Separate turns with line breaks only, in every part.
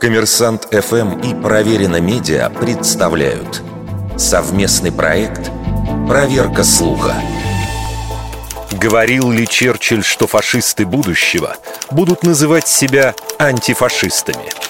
Коммерсант ФМ и Проверено Медиа представляют совместный проект «Проверка слуха».
Говорил ли Черчилль, что фашисты будущего будут называть себя антифашистами?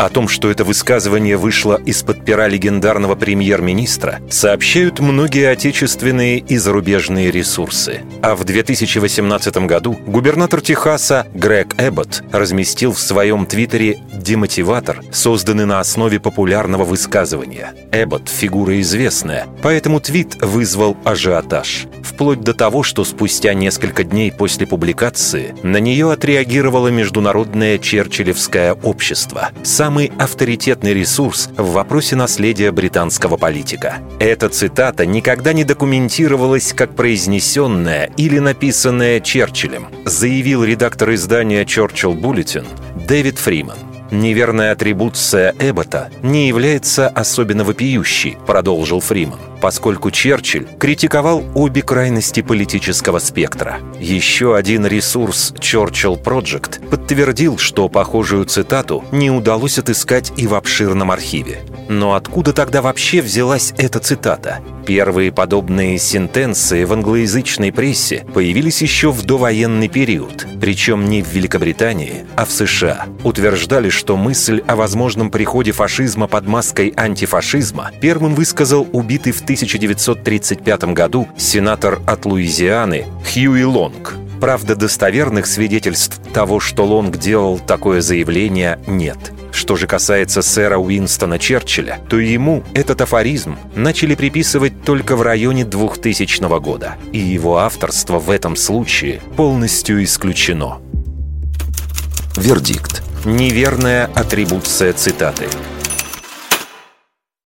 О том, что это высказывание вышло из-под пера легендарного премьер-министра, сообщают многие отечественные и зарубежные ресурсы. А в 2018 году губернатор Техаса Грег Эббот разместил в своем твиттере демотиватор, созданный на основе популярного высказывания. Эббот – фигура известная, поэтому твит вызвал ажиотаж. Вплоть до того, что спустя несколько дней после публикации на нее отреагировало Международное Черчиллевское общество – самый авторитетный ресурс в вопросе наследия британского политика. Эта цитата никогда не документировалась как произнесенная или написанная Черчиллем, заявил редактор издания «Черчилл Буллетин» Дэвид Фриман. Неверная атрибуция Эббота не является особенно вопиющей, продолжил Фриман поскольку Черчилль критиковал обе крайности политического спектра. Еще один ресурс Churchill Project подтвердил, что похожую цитату не удалось отыскать и в обширном архиве. Но откуда тогда вообще взялась эта цитата? Первые подобные сентенции в англоязычной прессе появились еще в довоенный период, причем не в Великобритании, а в США. Утверждали, что мысль о возможном приходе фашизма под маской антифашизма первым высказал убитый в 1935 году сенатор от Луизианы Хьюи Лонг. Правда, достоверных свидетельств того, что Лонг делал такое заявление, нет. Что же касается сэра Уинстона Черчилля, то ему этот афоризм начали приписывать только в районе 2000 года, и его авторство в этом случае полностью исключено.
Вердикт.
Неверная атрибуция цитаты –